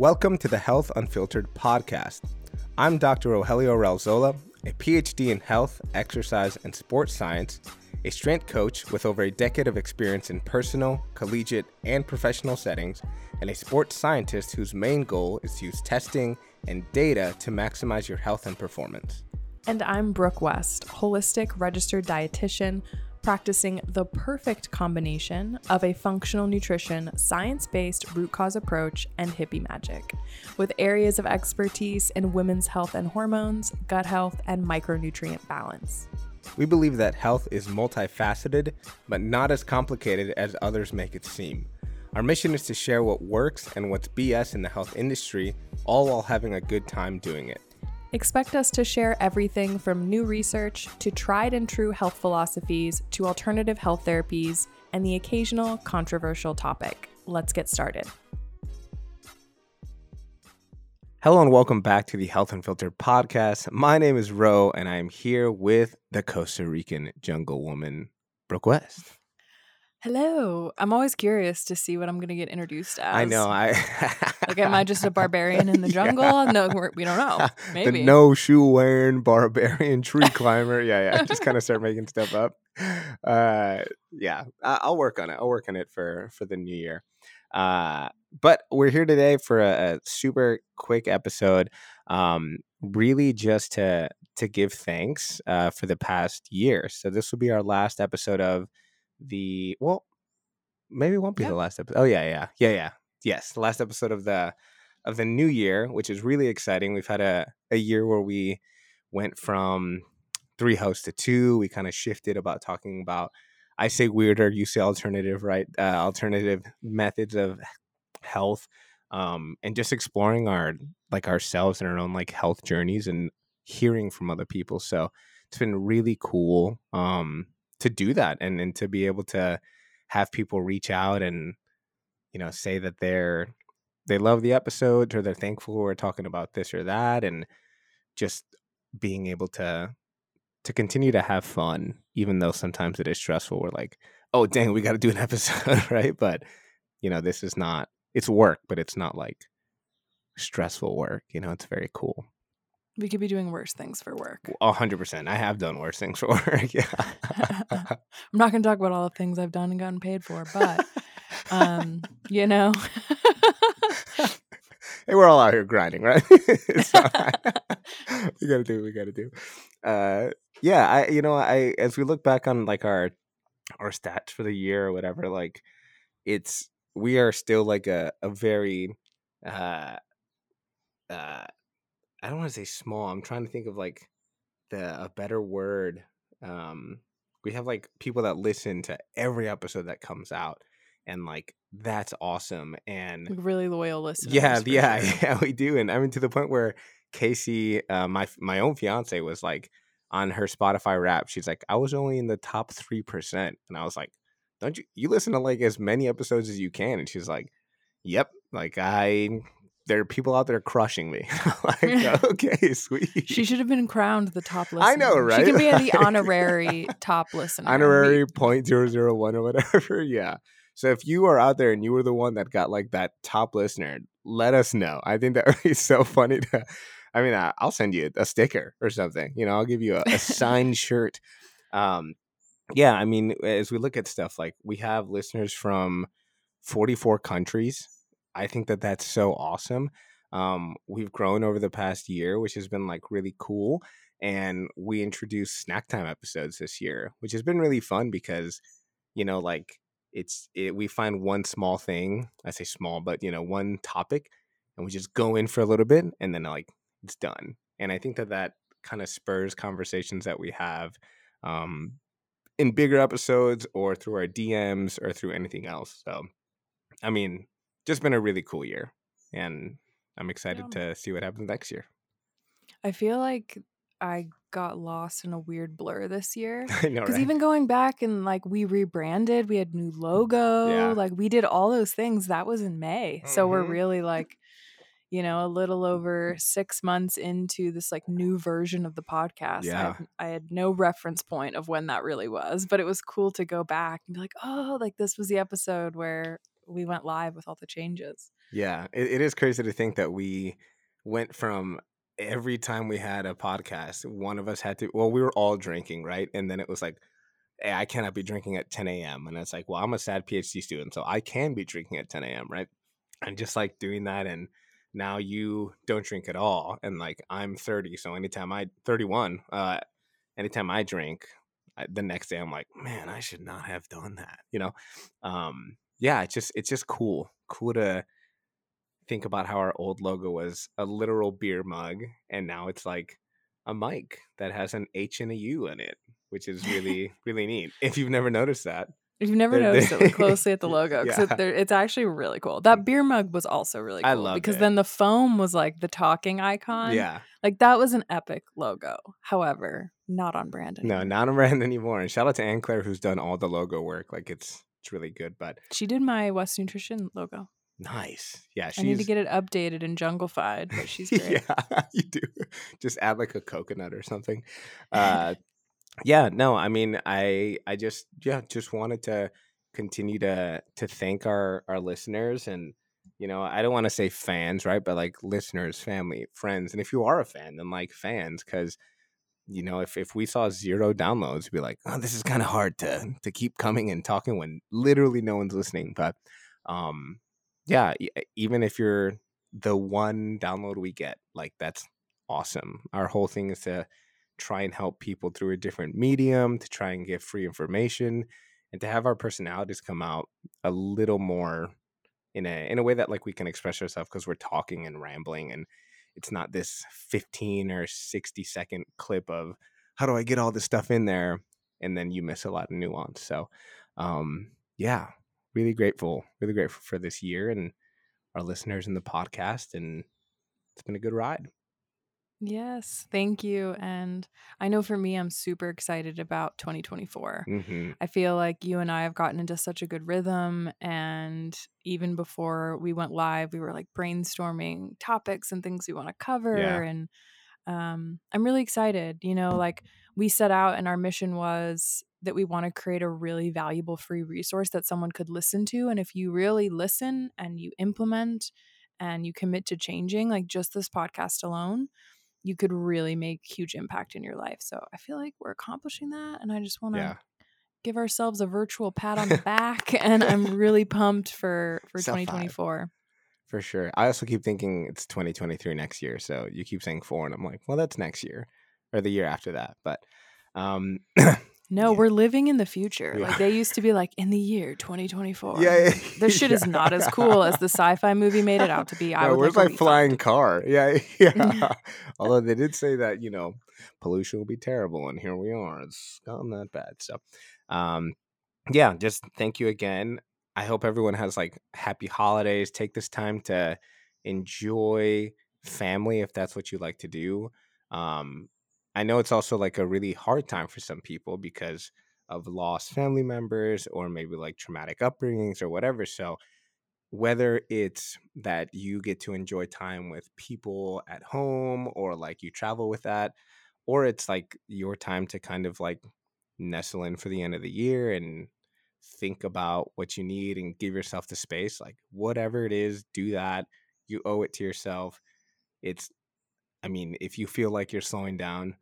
Welcome to the Health Unfiltered podcast. I'm Dr. Rogelio Ralzola, a PhD in health, exercise, and sports science, a strength coach with over a decade of experience in personal, collegiate, and professional settings, and a sports scientist whose main goal is to use testing and data to maximize your health and performance. And I'm Brooke West, holistic registered dietitian practicing the perfect combination of a functional nutrition, science based root cause approach, and hippie magic, with areas of expertise in women's health and hormones, gut health, and micronutrient balance. We believe that health is multifaceted, but not as complicated as others make it seem. Our mission is to share what works and what's BS in the health industry, all while having a good time doing it. Expect us to share everything from new research to tried and true health philosophies to alternative health therapies and the occasional controversial topic. Let's get started. Hello and welcome back to the Health Unfiltered podcast. My name is Ro and I am here with the Costa Rican jungle woman, Brooke West. Hello. I'm always curious to see what I'm going to get introduced as. I know. I like, am I just a barbarian in the jungle? Yeah. No, we're, we do not know. Maybe the no shoe wearing barbarian tree climber. yeah, yeah. Just kind of start making stuff up. Uh, yeah, I'll work on it. I'll work on it for for the new year. Uh, but we're here today for a, a super quick episode. Um, really just to to give thanks uh, for the past year. So this will be our last episode of the well, maybe it won't be yep. the last episode. Oh yeah, yeah, yeah, yeah. Yes, the last episode of the of the new year, which is really exciting. We've had a a year where we went from three hosts to two. We kind of shifted about talking about I say weirder, you say alternative, right? Uh, alternative methods of health, um, and just exploring our like ourselves and our own like health journeys and hearing from other people. So it's been really cool. Um, to do that and and to be able to have people reach out and you know say that they're they love the episodes or they're thankful we're talking about this or that and just being able to to continue to have fun even though sometimes it is stressful. We're like oh dang we got to do an episode right? But you know this is not it's work but it's not like stressful work you know? It's very cool we could be doing worse things for work. A hundred percent. I have done worse things for work. Yeah. I'm not going to talk about all the things I've done and gotten paid for, but um, you know. hey, we're all out here grinding, right? we gotta do what we gotta do. Uh, yeah, I you know I as we look back on like our our stats for the year or whatever, like it's we are still like a a very uh uh I don't want to say small. I'm trying to think of like the a better word. Um, we have like people that listen to every episode that comes out, and like that's awesome. And really loyal listeners. Yeah, yeah, sure. yeah, we do. And I mean to the point where Casey, uh, my my own fiance, was like on her Spotify Wrap. She's like, I was only in the top three percent, and I was like, Don't you? You listen to like as many episodes as you can, and she's like, Yep, like I there are people out there crushing me. like, okay, sweet. She should have been crowned the top listener. I know, right? She can be the honorary top listener. Honorary point zero zero one or whatever. yeah. So if you are out there and you were the one that got like that top listener, let us know. I think that would be so funny to. I mean, I, will send you a sticker or something. You know, I'll give you a, a signed shirt. Um, yeah, I mean, as we look at stuff like we have listeners from 44 countries I think that that's so awesome. Um, we've grown over the past year, which has been like really cool. And we introduced snack time episodes this year, which has been really fun because, you know, like it's it, we find one small thing. I say small, but you know, one topic, and we just go in for a little bit, and then like it's done. And I think that that kind of spurs conversations that we have um, in bigger episodes or through our DMs or through anything else. So, I mean, just been a really cool year, and I'm excited yeah. to see what happens next year. I feel like I got lost in a weird blur this year. Because right? even going back and like we rebranded, we had new logo, yeah. like we did all those things. That was in May, mm-hmm. so we're mm-hmm. really like, you know, a little over six months into this like new version of the podcast. Yeah, I I had no reference point of when that really was, but it was cool to go back and be like, oh, like this was the episode where we went live with all the changes. Yeah, it, it is crazy to think that we went from every time we had a podcast, one of us had to. Well, we were all drinking, right? And then it was like, hey, I cannot be drinking at 10 a.m. And it's like, well, I'm a sad PhD student, so I can be drinking at 10 a.m. Right? And just like doing that, and now you don't drink at all, and like I'm 30, so anytime I 31, uh, anytime I drink, I, the next day I'm like, man, I should not have done that. You know, um, yeah, it's just it's just cool, cool to think about how our old logo was a literal beer mug, and now it's like a mic that has an H and a U in it, which is really really neat. If you've never noticed that, If you've never They're- noticed it, they- look closely at the logo because Yeah. it's actually really cool. That beer mug was also really cool I loved because it. then the foam was like the talking icon. yeah, like that was an epic logo. However, not on brand. no, not on brand anymore. And shout out to Anne Claire who's done all the logo work. Like it's it's really good, but She did my West Nutrition logo. nice. Yeah, she's I need to get it updated and junglified, but she's great. yeah, you do. Just add like a coconut or something. Uh, yeah, no, I mean, I I just yeah, just wanted to continue to to thank our our listeners and you know, I don't want to say fans, right? But like listeners, family, friends, and if you are a fan, then like fans, because you know, if if we saw zero downloads, we'd be like, oh, this is kind of hard to to keep coming and talking when literally no one's listening. But um, yeah, even if you're the one download we get, like that's awesome. Our whole thing is to try and help people through a different medium, to try and give free information, and to have our personalities come out a little more in a in a way that like we can express ourselves because we're talking and rambling and it's not this 15 or 60 second clip of how do I get all this stuff in there and then you miss a lot of nuance. So um yeah, really grateful, really grateful for this year and our listeners in the podcast and it's been a good ride. Yes, thank you. And I know for me, I'm super excited about 2024. hmm I feel like you and I have gotten into such a good rhythm. And even before we went live, we were like brainstorming topics and things we want to cover. Yeah. And um, I'm really excited. You know, like we set out, and our mission was that we want to create a really valuable free resource that someone could listen to. And if you really listen and you implement and you commit to changing, like just this podcast alone, you could really make huge impact in your life. So I feel like we're accomplishing that. And I just want to Yeah. give ourselves a virtual pat on the back and i'm really pumped for for Self vibe. 2024 For sure. I also keep thinking it's 2023 next year. So you keep saying four, and I'm like, well, that's next year or the year after that. But um, no Yeah. we're living in the future Yeah. like they used to be like in the year 2024 yeah, yeah, this shit is not as cool as the sci-fi movie made it out to be i No, would where's like my flying car? Yeah, yeah. Although they did say that you know pollution will be terrible, and here we are. It's gotten that bad. So, um, yeah, just thank you again. I hope everyone has like happy holidays. Take this time to enjoy family if that's what you like to do. Um, I know it's also like a really hard time for some people because of lost family members or maybe like traumatic upbringings or whatever. So, whether it's that you get to enjoy time with people at home or like you travel with that, or it's like your time to kind of like nestle in for the end of the year and think about what you need and give yourself the space, like whatever it is, do that. You owe it to yourself. It's, I mean, if you feel like you're slowing down,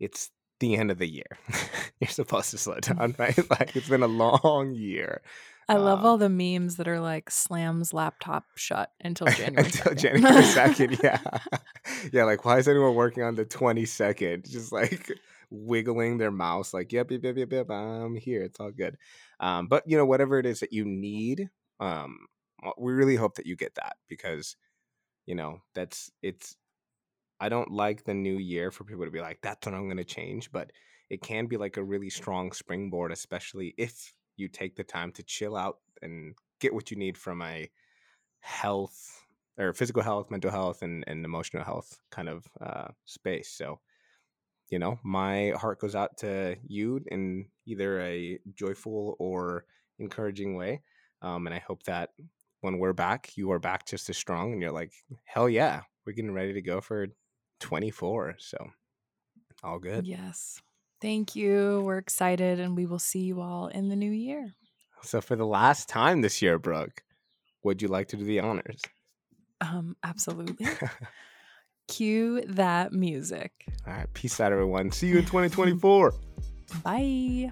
it's the end of the year. you're supposed to slow down, right? Like it's been a long year. i love Um, all the memes that are like slams laptop shut until january until 2nd. January second. Yeah, yeah. Like, why is anyone working on the twenty second? Just like wiggling their mouse, like, yep, yep, yep, yep, yep. I'm here. It's all good. Um, but you know, whatever it is that you need, um, we really hope that you get that because, you know, that's it's. I don't like the new year for people to be like, that's what I'm going to change, but it can be like a really strong springboard, especially if you take the time to chill out and get what you need from a health or physical health, mental health, and, and emotional health kind of uh, space. So, you know, my heart goes out to you in either a joyful or encouraging way. Um, and I hope that when we're back, you are back just as strong and you're like, hell yeah, we're getting ready to go for 24. So, all good. yes thank you we're excited and we will see you all in the new year So, for the last time this year, Brooke, would you like to do the honors? Um, absolutely. Cue that music. All right. Peace out, everyone. See you in 2024. Bye.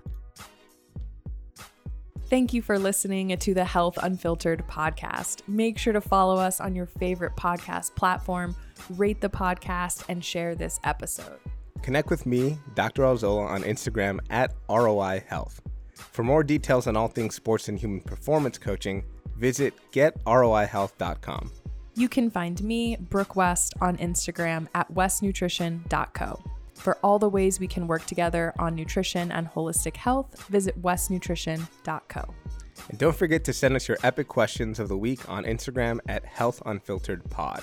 Thank you for listening to the Health Unfiltered podcast. Make sure to follow us on your favorite podcast platform, rate the podcast, and share this episode. Connect with me, Dr. Alzola, on Instagram at ROI Health. For more details on all things sports and human performance coaching, visit getroihealth.com. You can find me, Brooke West, on Instagram at westnutrition.co. For all the ways we can work together on nutrition and holistic health, visit westnutrition.co. And don't forget to send us your epic questions of the week on Instagram at healthunfilteredpod. Pod.